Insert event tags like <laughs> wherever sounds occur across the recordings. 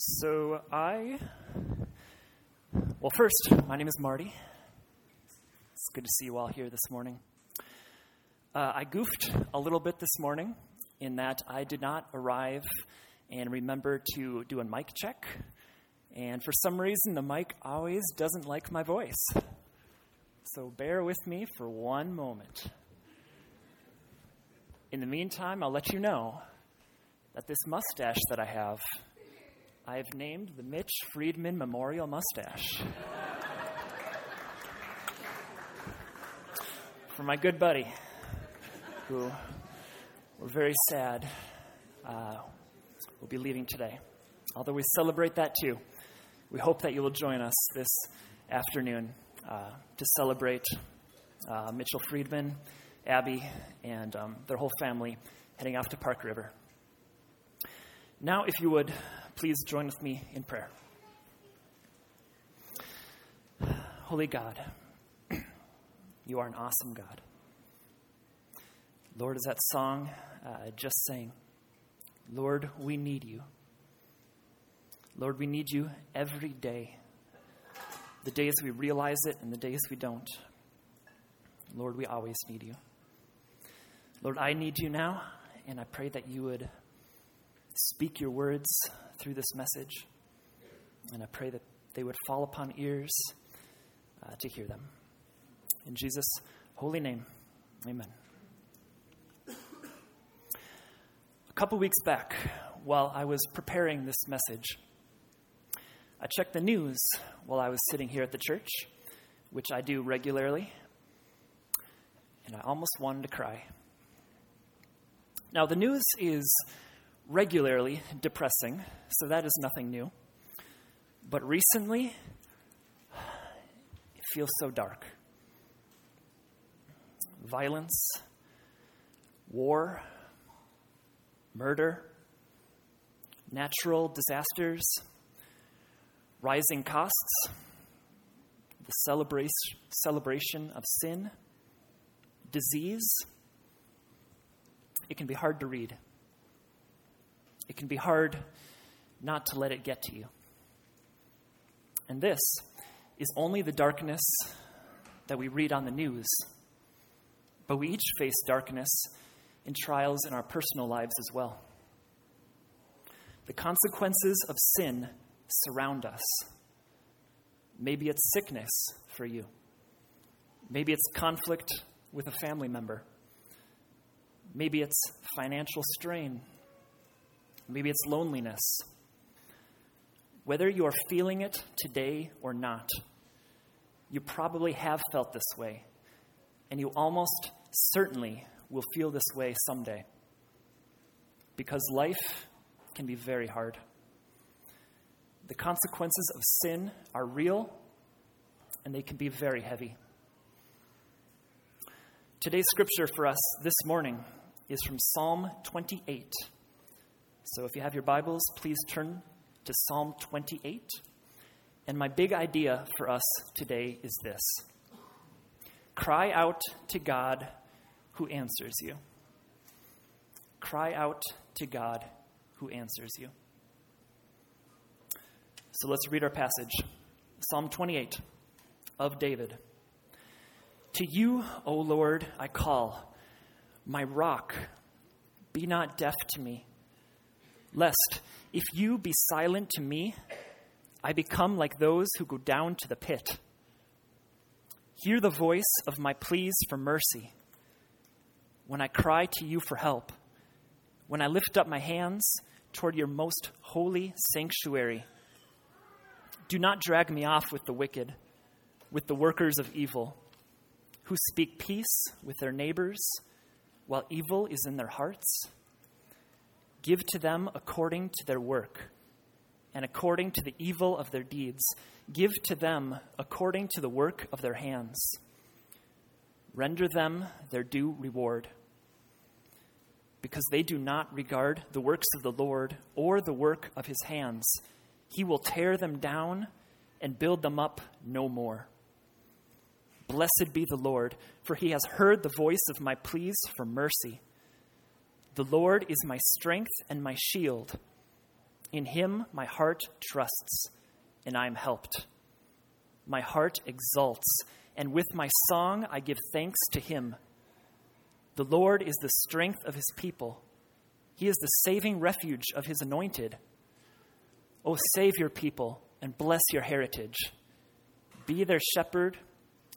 So, I. Well, first, my name is Marty. It's good to see you all here this morning. Uh, I goofed a little bit this morning in that I did not arrive and remember to do a mic check. And for some reason, the mic always doesn't like my voice. So, bear with me for one moment. In the meantime, I'll let you know that this mustache that I have, I've named the Mitch Friedman Memorial Mustache. For my good buddy, who we're very sad uh, will be leaving today. Although we celebrate that too, we hope that you will join us this afternoon uh, to celebrate uh, Mitchell Friedman Abby, and um, their whole family heading off to Park River. Now, if you would, please join with me in prayer. Holy God, you are an awesome God. Lord, is that song uh, just saying, Lord, we need you. Lord, we need you every day. The days we realize it and the days we don't. Lord, we always need you. Lord, I need you now, and I pray that you would speak your words through this message. And I pray that they would fall upon ears uh, to hear them. In Jesus' holy name, amen. A couple weeks back, while I was preparing this message, I checked the news while I was sitting here at the church, which I do regularly, and I almost wanted to cry. Now, the news is regularly depressing, so that is nothing new. But recently, it feels so dark. Violence, war, murder, natural disasters, rising costs, the celebration, celebration of sin, disease, it can be hard to read. It can be hard not to let it get to you. And this is only the darkness that we read on the news. But we each face darkness and trials in our personal lives as well. The consequences of sin surround us. Maybe it's sickness for you. Maybe it's conflict with a family member. Maybe it's financial strain. Maybe it's loneliness. Whether you are feeling it today or not, you probably have felt this way, and you almost certainly will feel this way someday. Because life can be very hard. The consequences of sin are real, and they can be very heavy. Today's scripture for us this morning is from Psalm 28. So if you have your Bibles, please turn to Psalm 28. And my big idea for us today is this cry out to God who answers you. Cry out to God who answers you. So let's read our passage Psalm 28 of David. To you, O Lord, I call my rock, be not deaf to me, lest, if you be silent to me, I become like those who go down to the pit. Hear the voice of my pleas for mercy. When I cry to you for help, when I lift up my hands toward your most holy sanctuary, do not drag me off with the wicked, with the workers of evil, who speak peace with their neighbors while evil is in their hearts? Give to them according to their work and according to the evil of their deeds. Give to them according to the work of their hands. Render them their due reward. Because they do not regard the works of the Lord or the work of his hands, he will tear them down and build them up no more. Blessed be the Lord, for he has heard the voice of my pleas for mercy. The Lord is my strength and my shield. In him my heart trusts, and I am helped. My heart exults, and with my song I give thanks to him. The Lord is the strength of his people, he is the saving refuge of his anointed. O save your people and bless your heritage. Be their shepherd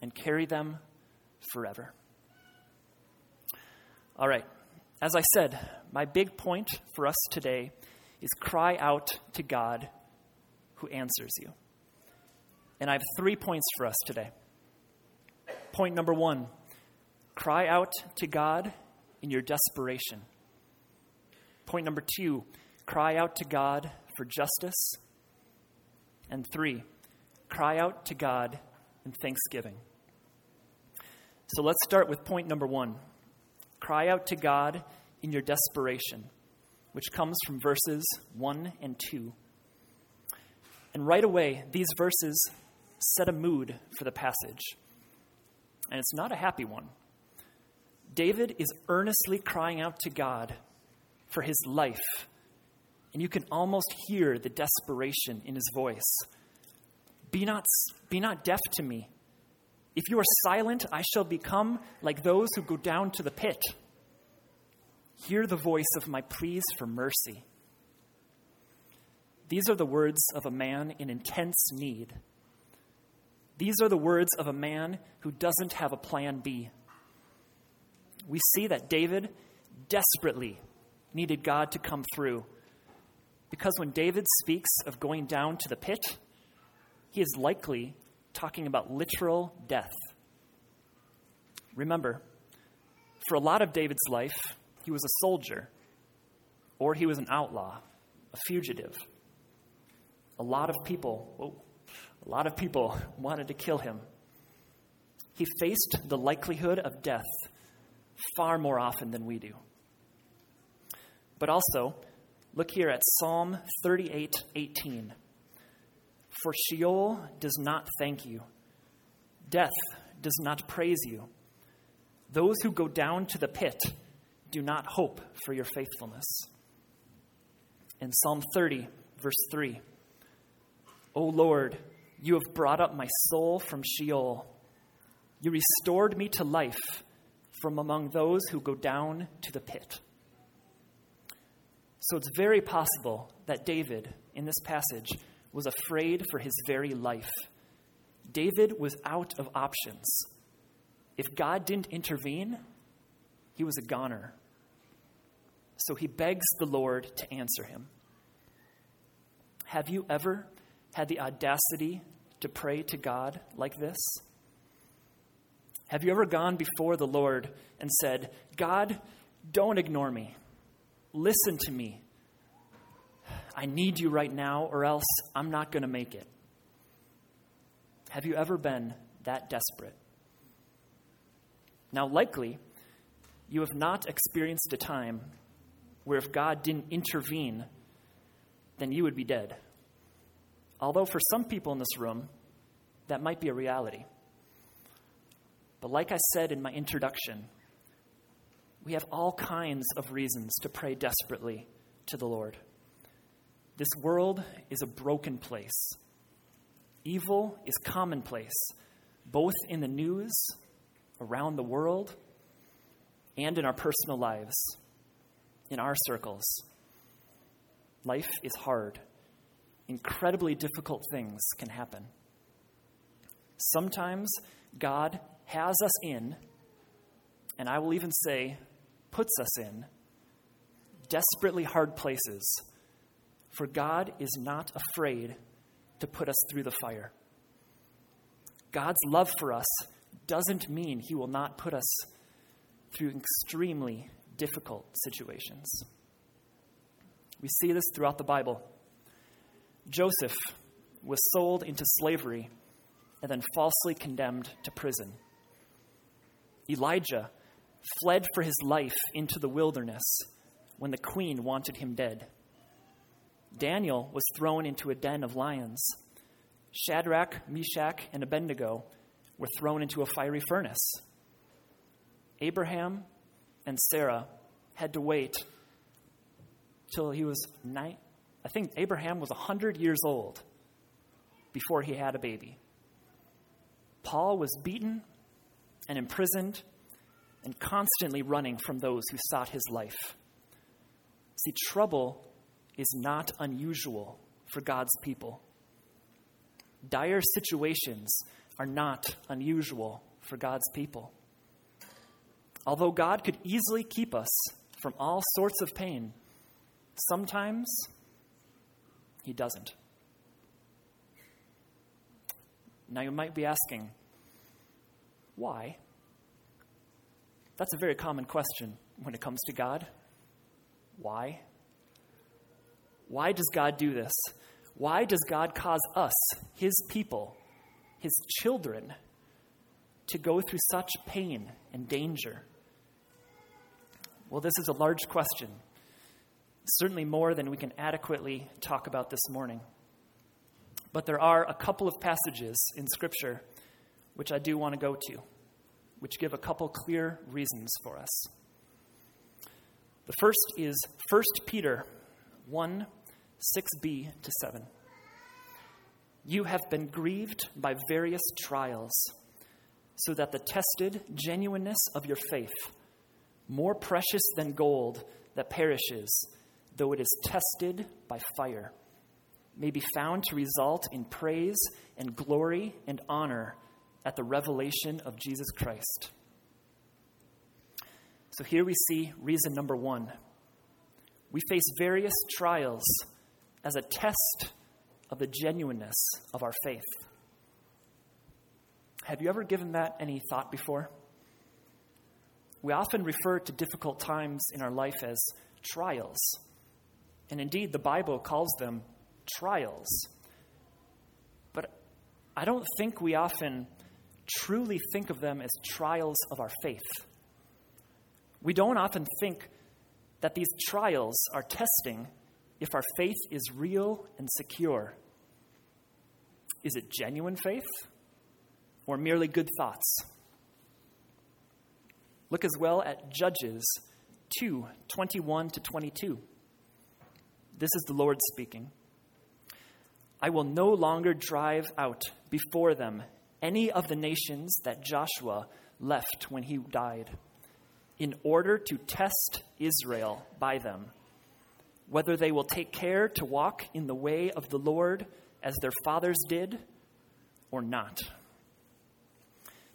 and carry them forever. All right, as I said, my big point for us today is cry out to God who answers you. And I have three points for us today. Point number one cry out to God in your desperation. Point number two cry out to God for justice. And three, cry out to God in thanksgiving. So let's start with point number one cry out to God in your desperation which comes from verses 1 and 2. And right away, these verses set a mood for the passage. And it's not a happy one. David is earnestly crying out to God for his life. And you can almost hear the desperation in his voice. Be not, be not deaf to me. If you are silent, I shall become like those who go down to the pit. Hear the voice of my pleas for mercy. These are the words of a man in intense need. These are the words of a man who doesn't have a plan B. We see that David desperately needed God to come through. Because when David speaks of going down to the pit, he is likely talking about literal death. Remember, for a lot of David's life, he was a soldier, or he was an outlaw, a fugitive. A lot of people, a lot of people <laughs> wanted to kill him. He faced the likelihood of death far more often than we do. But also, look here at Psalm 38 18. For Sheol does not thank you, death does not praise you. Those who go down to the pit do not hope for your faithfulness. In Psalm 30, verse 3, O Lord, you have brought up my soul from Sheol. You restored me to life from among those who go down to the pit. So it's very possible that David, in this passage, was afraid for his very life. David was out of options. If God didn't intervene, he was a goner. So he begs the Lord to answer him. Have you ever had the audacity to pray to God like this? Have you ever gone before the Lord and said, God, don't ignore me. Listen to me. I need you right now, or else I'm not going to make it. Have you ever been that desperate? Now, likely, you have not experienced a time where if God didn't intervene, then you would be dead. Although for some people in this room, that might be a reality. But like I said in my introduction, we have all kinds of reasons to pray desperately to the Lord. This world is a broken place. Evil is commonplace, both in the news, around the world, and in our personal lives in our circles. Life is hard. Incredibly difficult things can happen. Sometimes God has us in, and I will even say, puts us in, desperately hard places, for God is not afraid to put us through the fire. God's love for us doesn't mean He will not put us through extremely difficult situations. We see this throughout the Bible. Joseph was sold into slavery and then falsely condemned to prison. Elijah fled for his life into the wilderness when the queen wanted him dead. Daniel was thrown into a den of lions. Shadrach, Meshach, and Abednego were thrown into a fiery furnace. Abraham and Sarah had to wait till he was nine. I think Abraham was 100 years old before he had a baby. Paul was beaten and imprisoned and constantly running from those who sought his life. See, trouble is not unusual for God's people. Dire situations are not unusual for God's people. Although God could easily keep us from all sorts of pain, sometimes He doesn't. Now you might be asking, why? That's a very common question when it comes to God. Why? Why does God do this? Why does God cause us, His people, His children, to go through such pain and danger? Well, this is a large question, certainly more than we can adequately talk about this morning. But there are a couple of passages in Scripture which I do want to go to, which give a couple clear reasons for us. The first is 1 Peter 1 6b to 7. You have been grieved by various trials, so that the tested genuineness of your faith, more precious than gold that perishes, though it is tested by fire, may be found to result in praise and glory and honor at the revelation of Jesus Christ. So here we see reason number one. We face various trials as a test of the genuineness of our faith. Have you ever given that any thought before? We often refer to difficult times in our life as trials. And indeed, the Bible calls them trials. But I don't think we often truly think of them as trials of our faith. We don't often think that these trials are testing if our faith is real and secure. Is it genuine faith or merely good thoughts? Look as well at Judges 2 21 to 22. This is the Lord speaking. I will no longer drive out before them any of the nations that Joshua left when he died, in order to test Israel by them, whether they will take care to walk in the way of the Lord as their fathers did or not.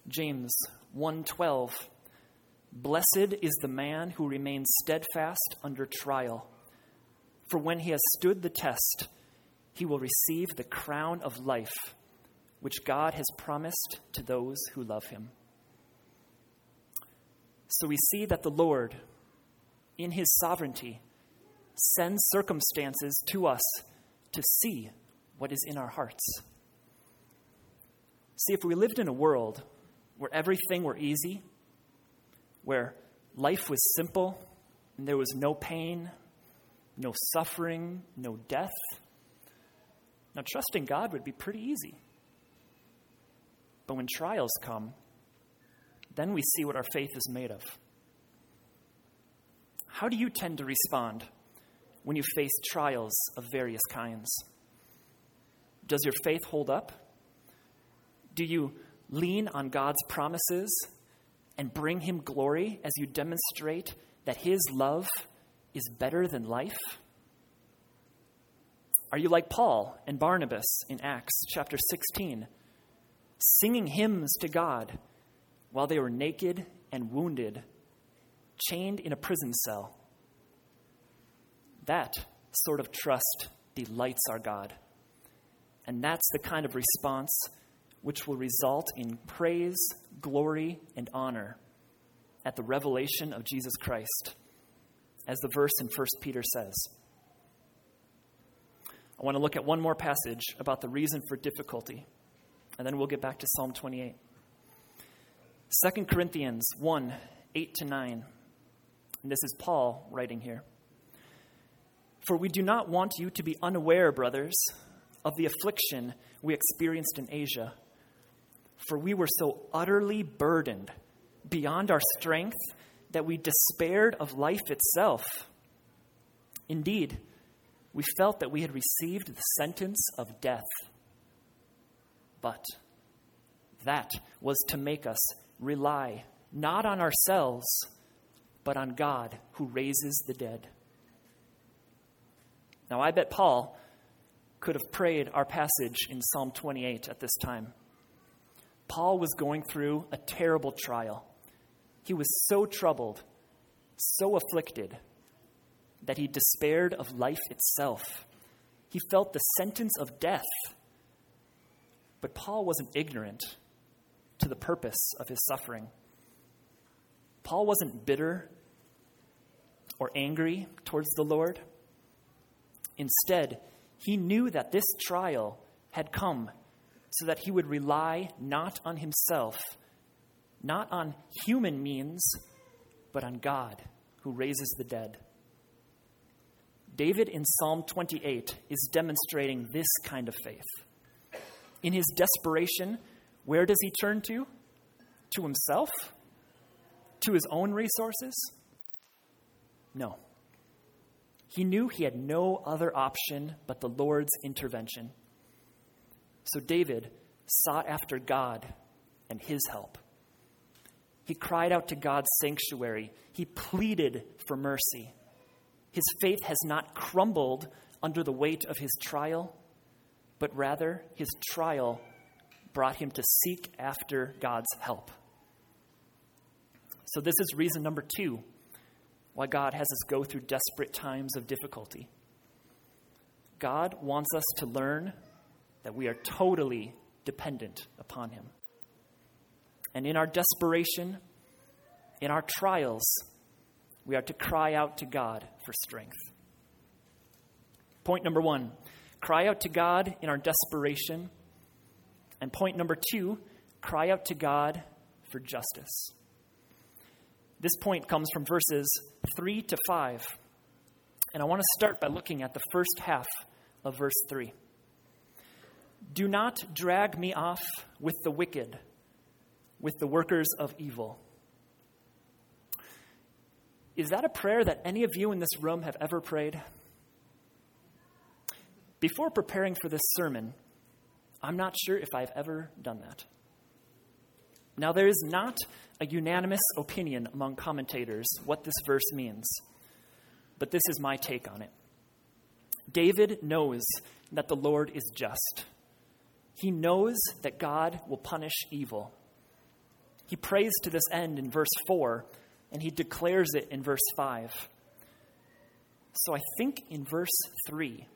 James 1:12 Blessed is the man who remains steadfast under trial for when he has stood the test he will receive the crown of life which God has promised to those who love him. So we see that the Lord, in his sovereignty, sends circumstances to us to see what is in our hearts. See, if we lived in a world where everything were easy, where life was simple, and there was no pain, no suffering, no death, now trusting God would be pretty easy. But when trials come, then we see what our faith is made of. How do you tend to respond when you face trials of various kinds? Does your faith hold up? Do you lean on God's promises and bring Him glory as you demonstrate that His love is better than life? Are you like Paul and Barnabas in Acts chapter 16? singing hymns to God while they were naked and wounded, chained in a prison cell. That sort of trust delights our God. And that's the kind of response which will result in praise, glory, and honor at the revelation of Jesus Christ, as the verse in 1 Peter says. I want to look at one more passage about the reason for difficulty, and then we'll get back to Psalm 28. 2 Corinthians 1 8 to 9. And this is Paul writing here. For we do not want you to be unaware, brothers, of the affliction we experienced in Asia. For we were so utterly burdened beyond our strength that we despaired of life itself. Indeed, we felt that we had received the sentence of death. But that was to make us rely not on ourselves, but on God who raises the dead. Now, I bet Paul could have prayed our passage in Psalm 28 at this time. Paul was going through a terrible trial. He was so troubled, so afflicted that he despaired of life itself. He felt the sentence of death. But Paul wasn't ignorant to the purpose of his suffering. Paul wasn't bitter or angry towards the Lord. Instead, he knew that this trial had come so that he would rely not on himself, not on human means, but on God who raises the dead. David in Psalm 28 is demonstrating this kind of faith. In his desperation, where does he turn to? To himself? To his own resources? No. He knew he had no other option but the Lord's intervention. So David sought after God and his help. He cried out to God's sanctuary. He pleaded for mercy. His faith has not crumbled under the weight of his trial, but rather his trial brought him to seek after God's help. So, this is reason number two why God has us go through desperate times of difficulty. God wants us to learn that we are totally dependent upon Him. And in our desperation, in our trials, we are to cry out to God for strength. Point number one cry out to God in our desperation. And point number two cry out to God for justice. This point comes from verses 3 to 5. And I want to start by looking at the first half of verse 3. Do not drag me off with the wicked, with the workers of evil. Is that a prayer that any of you in this room have ever prayed? Before preparing for this sermon, I'm not sure if I've ever done that. Now, there is not a unanimous opinion among commentators what this verse means, but this is my take on it. David knows that the Lord is just. He knows that God will punish evil. He prays to this end in verse 4 and he declares it in verse 5. So I think in verse 3,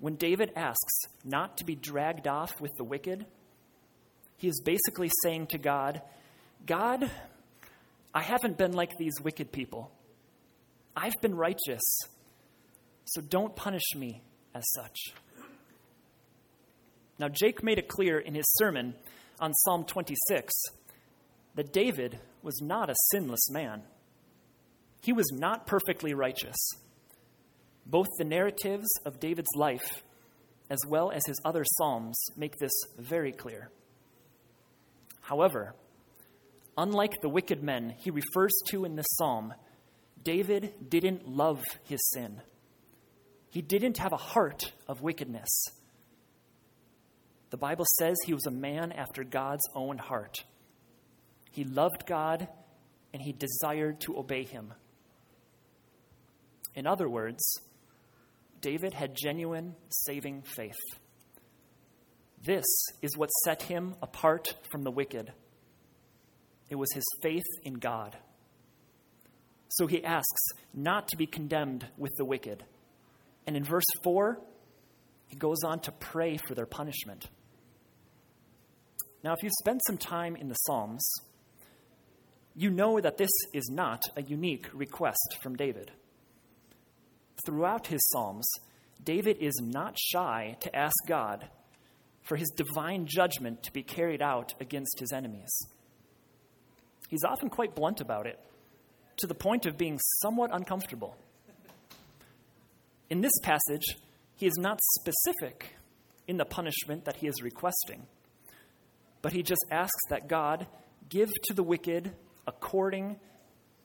when David asks not to be dragged off with the wicked, he is basically saying to God, God, I haven't been like these wicked people. I've been righteous, so don't punish me as such. Now, Jake made it clear in his sermon on Psalm 26 that David was not a sinless man. He was not perfectly righteous. Both the narratives of David's life as well as his other Psalms make this very clear. However, unlike the wicked men he refers to in this psalm, David didn't love his sin. He didn't have a heart of wickedness. The Bible says he was a man after God's own heart. He loved God and he desired to obey him. In other words, David had genuine saving faith. This is what set him apart from the wicked. It was his faith in God. So he asks not to be condemned with the wicked. And in verse 4, he goes on to pray for their punishment. Now, if you spend some time in the Psalms, you know that this is not a unique request from David. Throughout his Psalms, David is not shy to ask God for his divine judgment to be carried out against his enemies. He's often quite blunt about it, to the point of being somewhat uncomfortable. In this passage, he is not specific in the punishment that he is requesting, but he just asks that God give to the wicked according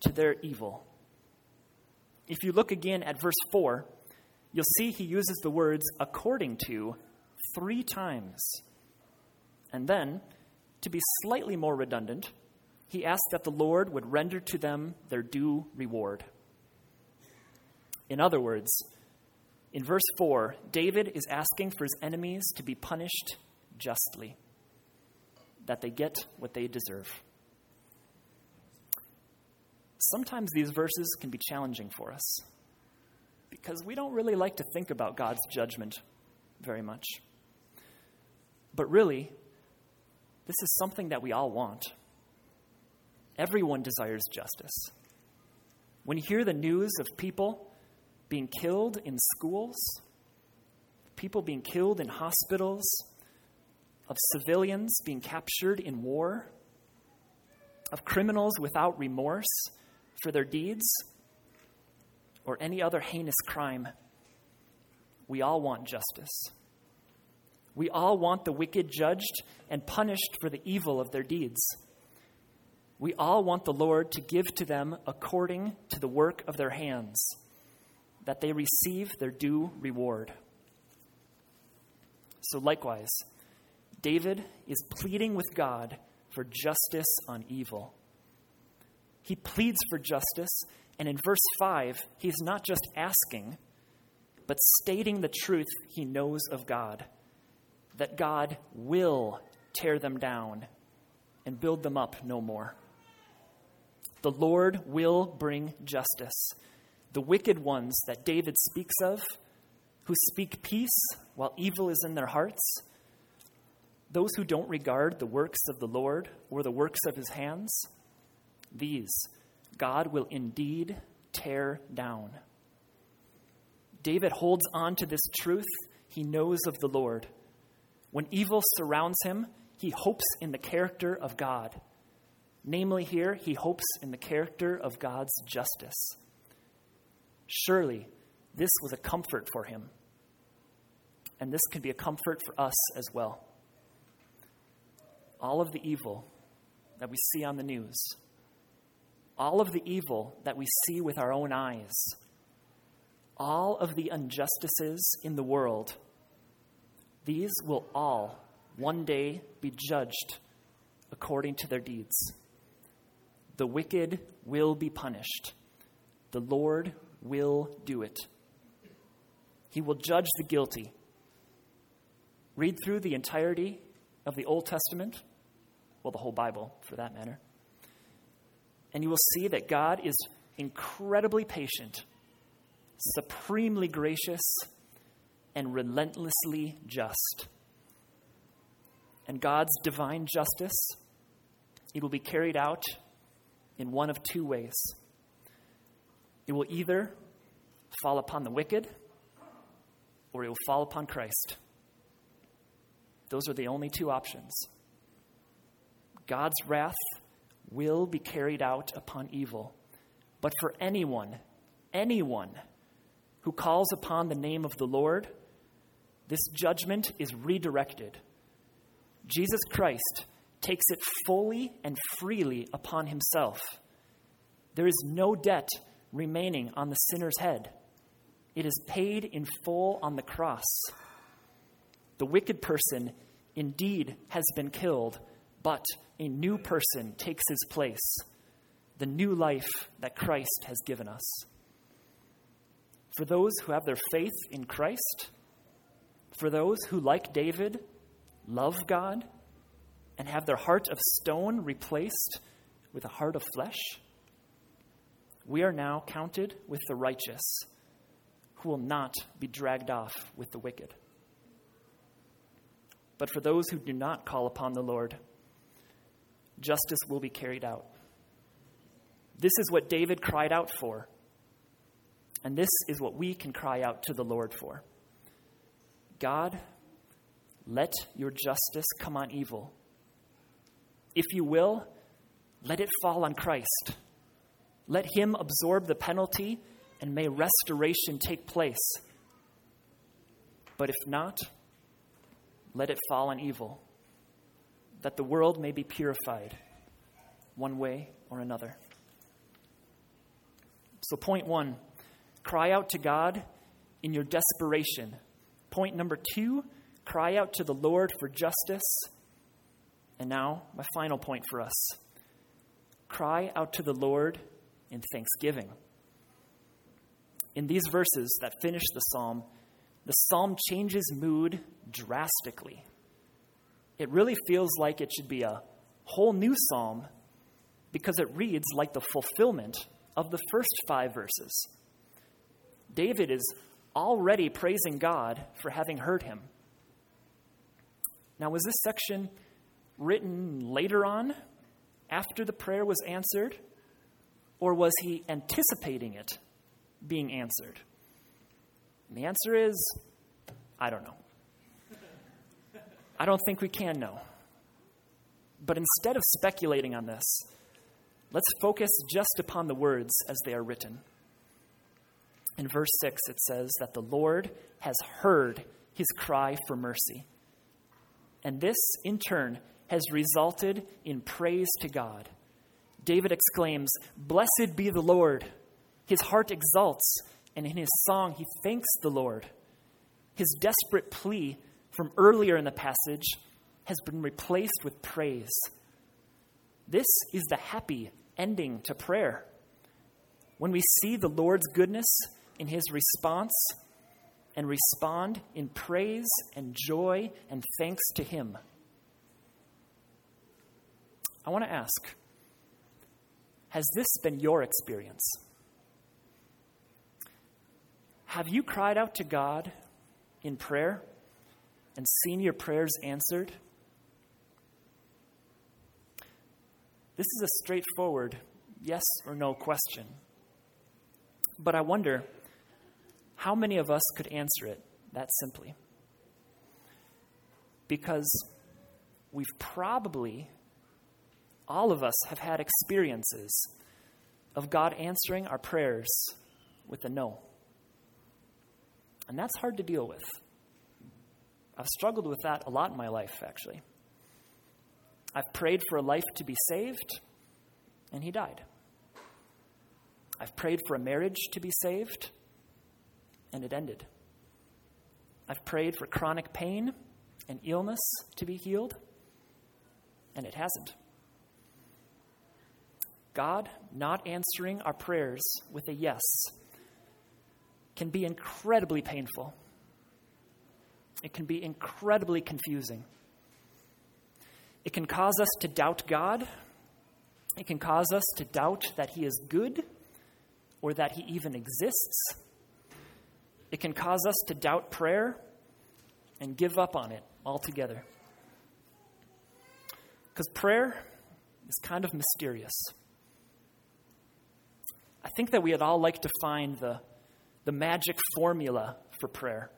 to their evil. If you look again at verse 4, you'll see he uses the words according to three times. And then, to be slightly more redundant, he asks that the Lord would render to them their due reward. In other words, in verse 4, David is asking for his enemies to be punished justly, that they get what they deserve. Sometimes these verses can be challenging for us because we don't really like to think about God's judgment very much. But really, this is something that we all want. Everyone desires justice. When you hear the news of people being killed in schools, people being killed in hospitals, of civilians being captured in war, of criminals without remorse for their deeds, or any other heinous crime, we all want justice. We all want the wicked judged and punished for the evil of their deeds. We all want the Lord to give to them according to the work of their hands, that they receive their due reward. So, likewise, David is pleading with God for justice on evil. He pleads for justice, and in verse 5, he's not just asking, but stating the truth he knows of God that God will tear them down and build them up no more. The Lord will bring justice. The wicked ones that David speaks of, who speak peace while evil is in their hearts, those who don't regard the works of the Lord or the works of his hands, these God will indeed tear down. David holds on to this truth he knows of the Lord. When evil surrounds him, he hopes in the character of God. Namely, here, he hopes in the character of God's justice. Surely, this was a comfort for him. And this can be a comfort for us as well. All of the evil that we see on the news, all of the evil that we see with our own eyes, all of the injustices in the world these will all one day be judged according to their deeds. The wicked will be punished. The Lord will do it. He will judge the guilty. Read through the entirety of the Old Testament, well, the whole Bible for that matter, and you will see that God is incredibly patient, supremely gracious, and relentlessly just. And God's divine justice, it will be carried out in one of two ways. It will either fall upon the wicked or it will fall upon Christ. Those are the only two options. God's wrath will be carried out upon evil. But for anyone, anyone who calls upon the name of the Lord, this judgment is redirected. Jesus Christ takes it fully and freely upon himself. There is no debt remaining on the sinner's head. It is paid in full on the cross. The wicked person indeed has been killed, but a new person takes his place, the new life that Christ has given us. For those who have their faith in Christ, for those who, like David, love God and have their heart of stone replaced with a heart of flesh, we are now counted with the righteous who will not be dragged off with the wicked. But for those who do not call upon the Lord, justice will be carried out. This is what David cried out for, and this is what we can cry out to the Lord for. God, let your justice come on evil. If you will, let it fall on Christ. Let him absorb the penalty, and may restoration take place. But if not, let it fall on evil, that the world may be purified one way or another. So, point one cry out to God in your desperation. Point number two cry out to the Lord for justice. And now, my final point for us cry out to the Lord in thanksgiving. In these verses that finish the psalm, the psalm changes mood drastically. It really feels like it should be a whole new psalm because it reads like the fulfillment of the first five verses. David is already praising God for having heard him. Now, was this section written later on, after the prayer was answered, or was he anticipating it being answered? And the answer is I don't know. I don't think we can know. But instead of speculating on this, let's focus just upon the words as they are written. In verse 6, it says that the Lord has heard his cry for mercy. And this, in turn, has resulted in praise to God. David exclaims, Blessed be the Lord. His heart exults, and in his song, he thanks the Lord. His desperate plea from earlier in the passage has been replaced with praise. This is the happy ending to prayer. When we see the Lord's goodness in his response and respond in praise and joy and thanks to him. I want to ask Has this been your experience? Have you cried out to God in prayer and seen your prayers answered? This is a straightforward yes or no question. But I wonder how many of us could answer it that simply? Because we've probably, all of us have had experiences of God answering our prayers with a no. And that's hard to deal with. I've struggled with that a lot in my life, actually. I've prayed for a life to be saved, and he died. I've prayed for a marriage to be saved, and it ended. I've prayed for chronic pain and illness to be healed, and it hasn't. God not answering our prayers with a yes can be incredibly painful. It can be incredibly confusing. It can cause us to doubt God. It can cause us to doubt that He is good or that He even exists. It can cause us to doubt prayer and give up on it altogether. Because prayer is kind of mysterious. I think that we'd all like to find the, the magic formula for prayer,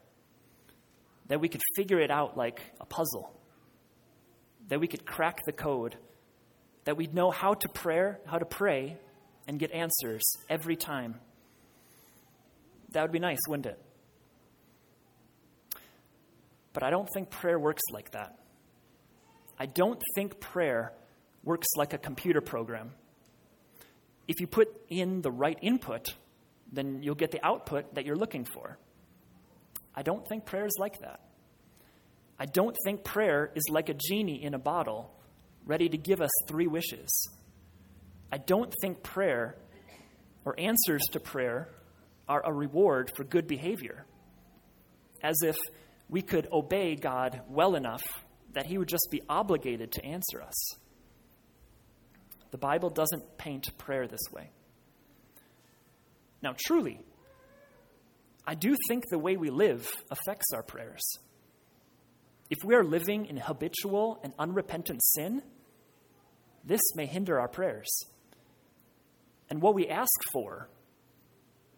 that we could figure it out like a puzzle, that we could crack the code, that we'd know how to pray, how to pray and get answers every time. That would be nice, wouldn't it? But I don't think prayer works like that. I don't think prayer works like a computer program. If you put in the right input, then you'll get the output that you're looking for. I don't think prayer is like that. I don't think prayer is like a genie in a bottle ready to give us three wishes. I don't think prayer or answers to prayer are a reward for good behavior, as if we could obey God well enough that He would just be obligated to answer us. The Bible doesn't paint prayer this way. Now, truly, I do think the way we live affects our prayers. If we are living in habitual and unrepentant sin, this may hinder our prayers. And what we ask for,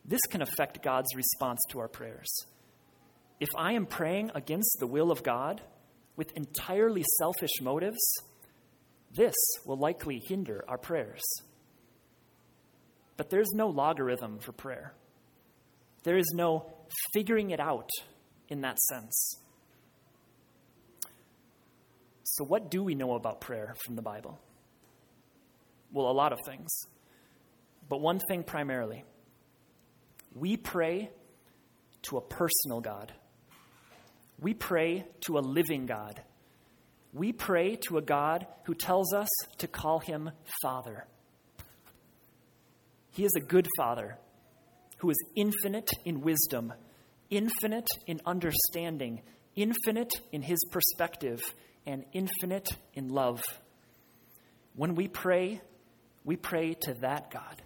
this can affect God's response to our prayers. if I am praying against the will of God with entirely selfish motives, this will likely hinder our prayers. But there's no logarithm for prayer. There is no figuring it out in that sense. So, what do we know about prayer from the Bible? Well, a lot of things. But one thing primarily we pray to a personal God, we pray to a living God. We pray to a God who tells us to call him Father. He is a good Father who is infinite in wisdom, infinite in understanding, infinite in his perspective, and infinite in love. When we pray, we pray to that God,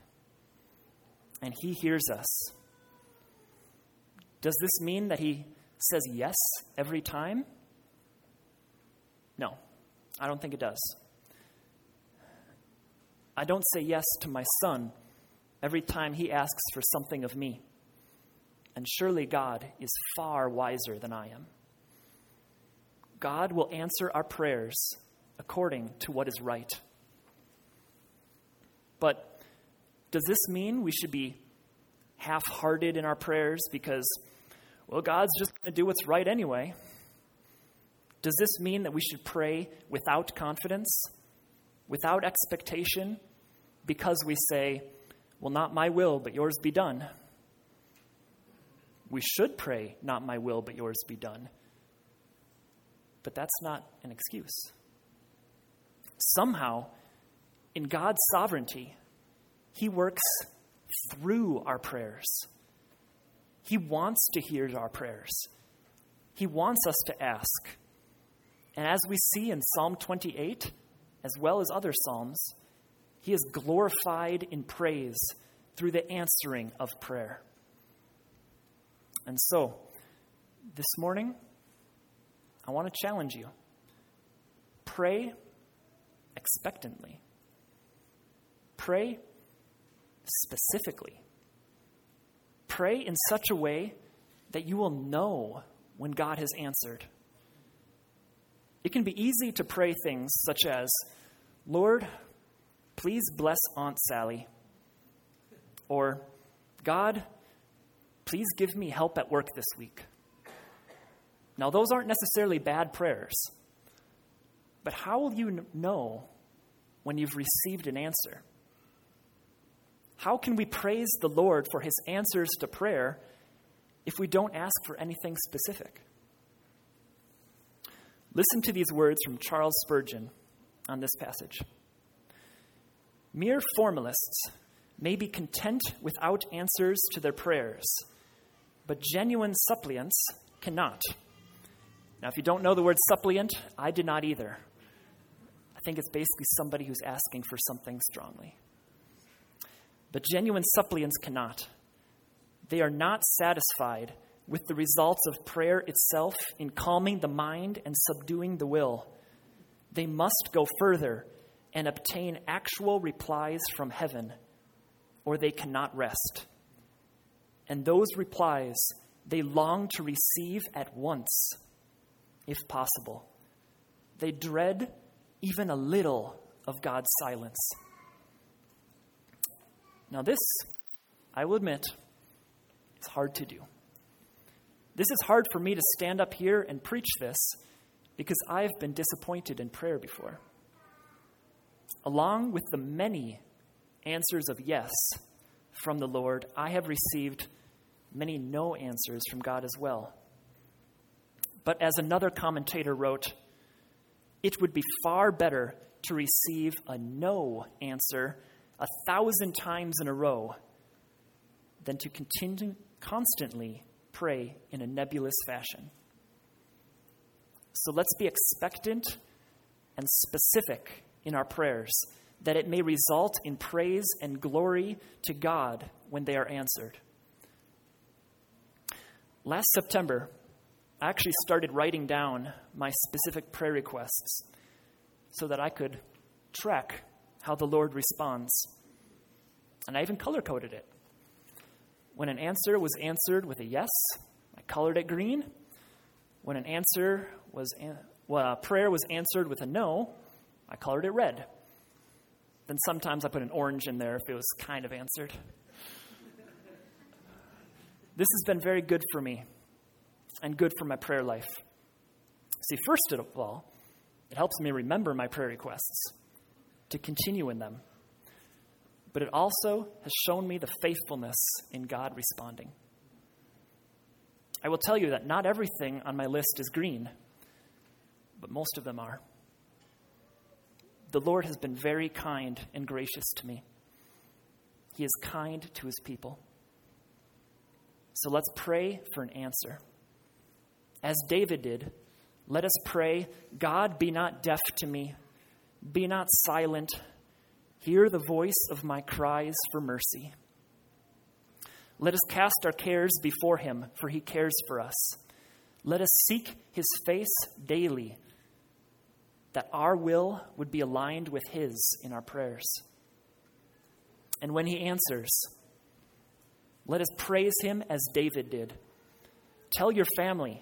and he hears us. Does this mean that he says yes every time? No, I don't think it does. I don't say yes to my son every time he asks for something of me. And surely God is far wiser than I am. God will answer our prayers according to what is right. But does this mean we should be half hearted in our prayers because, well, God's just going to do what's right anyway? Does this mean that we should pray without confidence, without expectation, because we say, well, not my will, but yours be done? We should pray, not my will, but yours be done. But that's not an excuse. Somehow, in God's sovereignty, He works through our prayers. He wants to hear our prayers. He wants us to ask. And as we see in Psalm 28, as well as other Psalms, He is glorified in praise through the answering of prayer. And so, this morning, I want to challenge you. Pray expectantly. Pray specifically. Pray in such a way that you will know when God has answered. It can be easy to pray things such as, Lord, please bless Aunt Sally. Or, God, please give me help at work this week. Now, those aren't necessarily bad prayers, but how will you know when you've received an answer? How can we praise the Lord for his answers to prayer if we don't ask for anything specific? Listen to these words from Charles Spurgeon on this passage. Mere formalists may be content without answers to their prayers, but genuine suppliants cannot. Now, if you don't know the word suppliant, I did not either. I think it's basically somebody who's asking for something strongly. But genuine suppliants cannot. They are not satisfied with the results of prayer itself in calming the mind and subduing the will. They must go further and obtain actual replies from heaven, or they cannot rest. And those replies they long to receive at once, if possible. They dread even a little of God's silence. Now, this, I will admit, is hard to do. This is hard for me to stand up here and preach this because I've been disappointed in prayer before. Along with the many answers of yes from the Lord, I have received many no answers from God as well. But as another commentator wrote, it would be far better to receive a no answer a thousand times in a row than to continue constantly pray in a nebulous fashion. So let's be expectant and specific in our prayers, that it may result in praise and glory to God when they are answered. Last September, I actually started writing down my specific prayer requests so that I could track how the Lord responds. And I even color coded it. When an answer was answered with a yes, I colored it green. When an answer was an- well, a prayer was answered with a no, I colored it red. Then sometimes I put an orange in there if it was kind of answered. this has been very good for me and good for my prayer life. See, first of all, it helps me remember my prayer requests, to continue in them. But it also has shown me the faithfulness in God responding. I will tell you that not everything on my list is green, but most of them are. The Lord has been very kind and gracious to me. He is kind to his people. So let's pray for an answer. As David did, let us pray God, be not deaf to me, be not silent. Hear the voice of my cries for mercy. Let us cast our cares before him, for he cares for us. Let us seek his face daily, that our will would be aligned with his in our prayers. And when he answers, let us praise him as David did. Tell your family,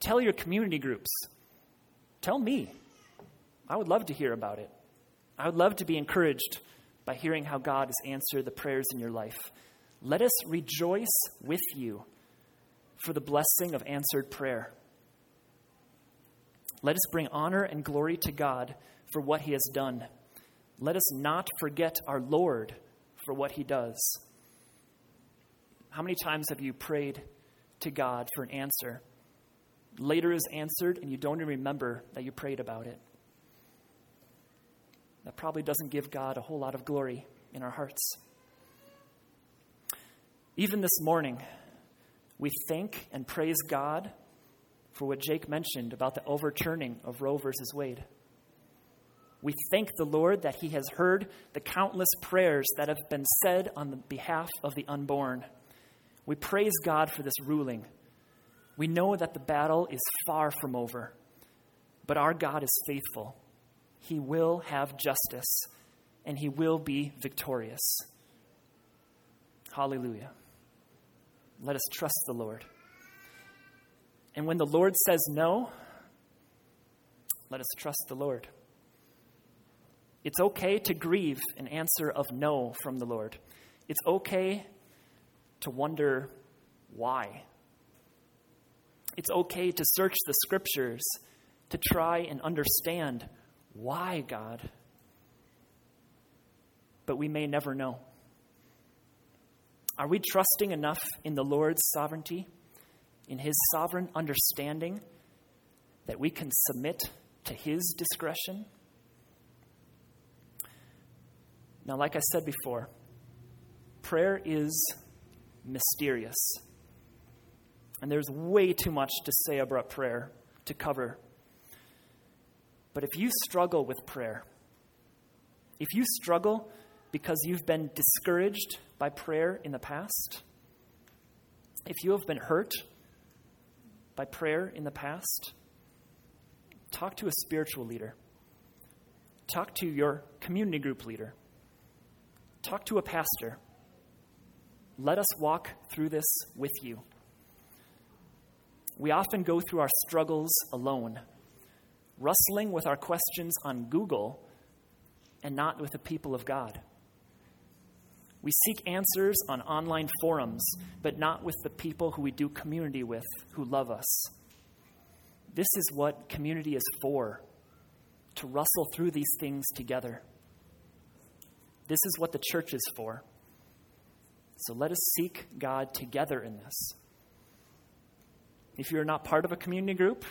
tell your community groups, tell me. I would love to hear about it. I would love to be encouraged by hearing how God has answered the prayers in your life. Let us rejoice with you for the blessing of answered prayer. Let us bring honor and glory to God for what he has done. Let us not forget our Lord for what he does. How many times have you prayed to God for an answer? Later is answered, and you don't even remember that you prayed about it. That probably doesn't give God a whole lot of glory in our hearts. Even this morning, we thank and praise God for what Jake mentioned about the overturning of Roe versus Wade. We thank the Lord that He has heard the countless prayers that have been said on the behalf of the unborn. We praise God for this ruling. We know that the battle is far from over, but our God is faithful. He will have justice, and He will be victorious. Hallelujah. Let us trust the Lord. And when the Lord says no, let us trust the Lord. It's okay to grieve an answer of no from the Lord. It's okay to wonder why. It's okay to search the scriptures to try and understand why, God. But we may never know. Are we trusting enough in the Lord's sovereignty, in His sovereign understanding, that we can submit to His discretion? Now, like I said before, prayer is mysterious. And there's way too much to say about prayer to cover. But if you struggle with prayer, if you struggle because you've been discouraged by prayer in the past, if you have been hurt by prayer in the past, talk to a spiritual leader. Talk to your community group leader. Talk to a pastor. Let us walk through this with you. We often go through our struggles alone, wrestling with our questions on Google and not with the people of God. We seek answers on online forums, but not with the people who we do community with who love us. This is what community is for to wrestle through these things together. This is what the church is for. So let us seek God together in this. If you're not part of a community group,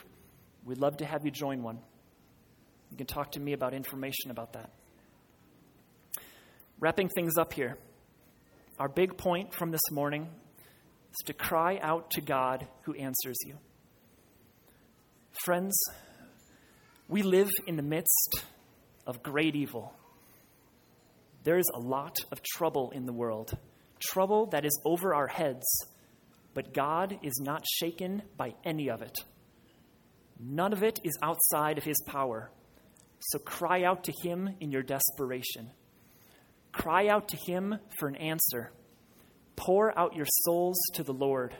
we'd love to have you join one. You can talk to me about information about that. Wrapping things up here. Our big point from this morning is to cry out to God who answers you. Friends, we live in the midst of great evil. There is a lot of trouble in the world, trouble that is over our heads, but God is not shaken by any of it. None of it is outside of His power. So cry out to Him in your desperation. Cry out to Him for an answer. Pour out your souls to the Lord.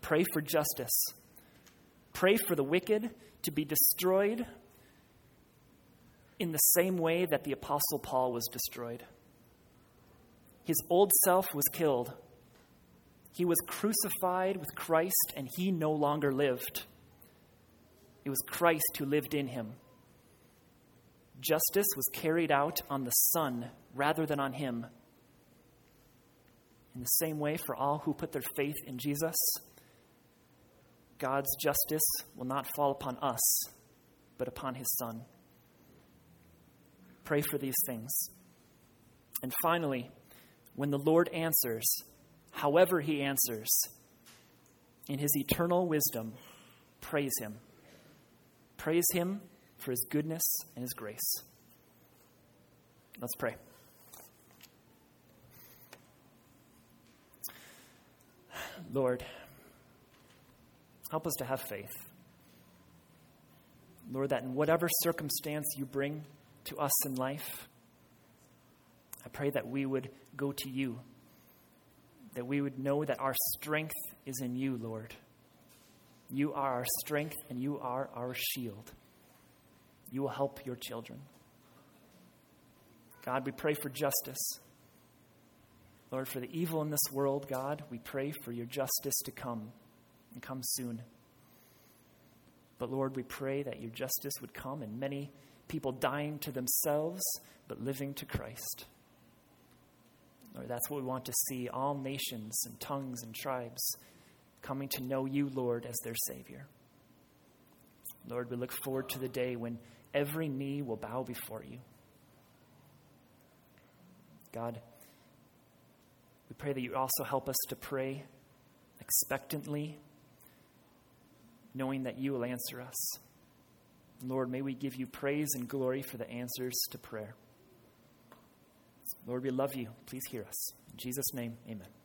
Pray for justice. Pray for the wicked to be destroyed in the same way that the Apostle Paul was destroyed. His old self was killed. He was crucified with Christ, and he no longer lived. It was Christ who lived in him. Justice was carried out on the Son rather than on him. In the same way, for all who put their faith in Jesus, God's justice will not fall upon us, but upon his Son. Pray for these things. And finally, when the Lord answers, however he answers, in his eternal wisdom, praise him. Praise him for his goodness and his grace. Let's pray. Lord, help us to have faith. Lord, that in whatever circumstance you bring to us in life, I pray that we would go to you, that we would know that our strength is in you, Lord. You are our strength and you are our shield. You will help your children. God, we pray for justice. Lord, for the evil in this world, God, we pray for your justice to come and come soon. But Lord, we pray that your justice would come and many people dying to themselves but living to Christ. Lord, that's what we want to see all nations and tongues and tribes coming to know you, Lord, as their Savior. Lord, we look forward to the day when every knee will bow before you. God, we pray that you also help us to pray expectantly, knowing that you will answer us. Lord, may we give you praise and glory for the answers to prayer. Lord, we love you. Please hear us. In Jesus' name, amen.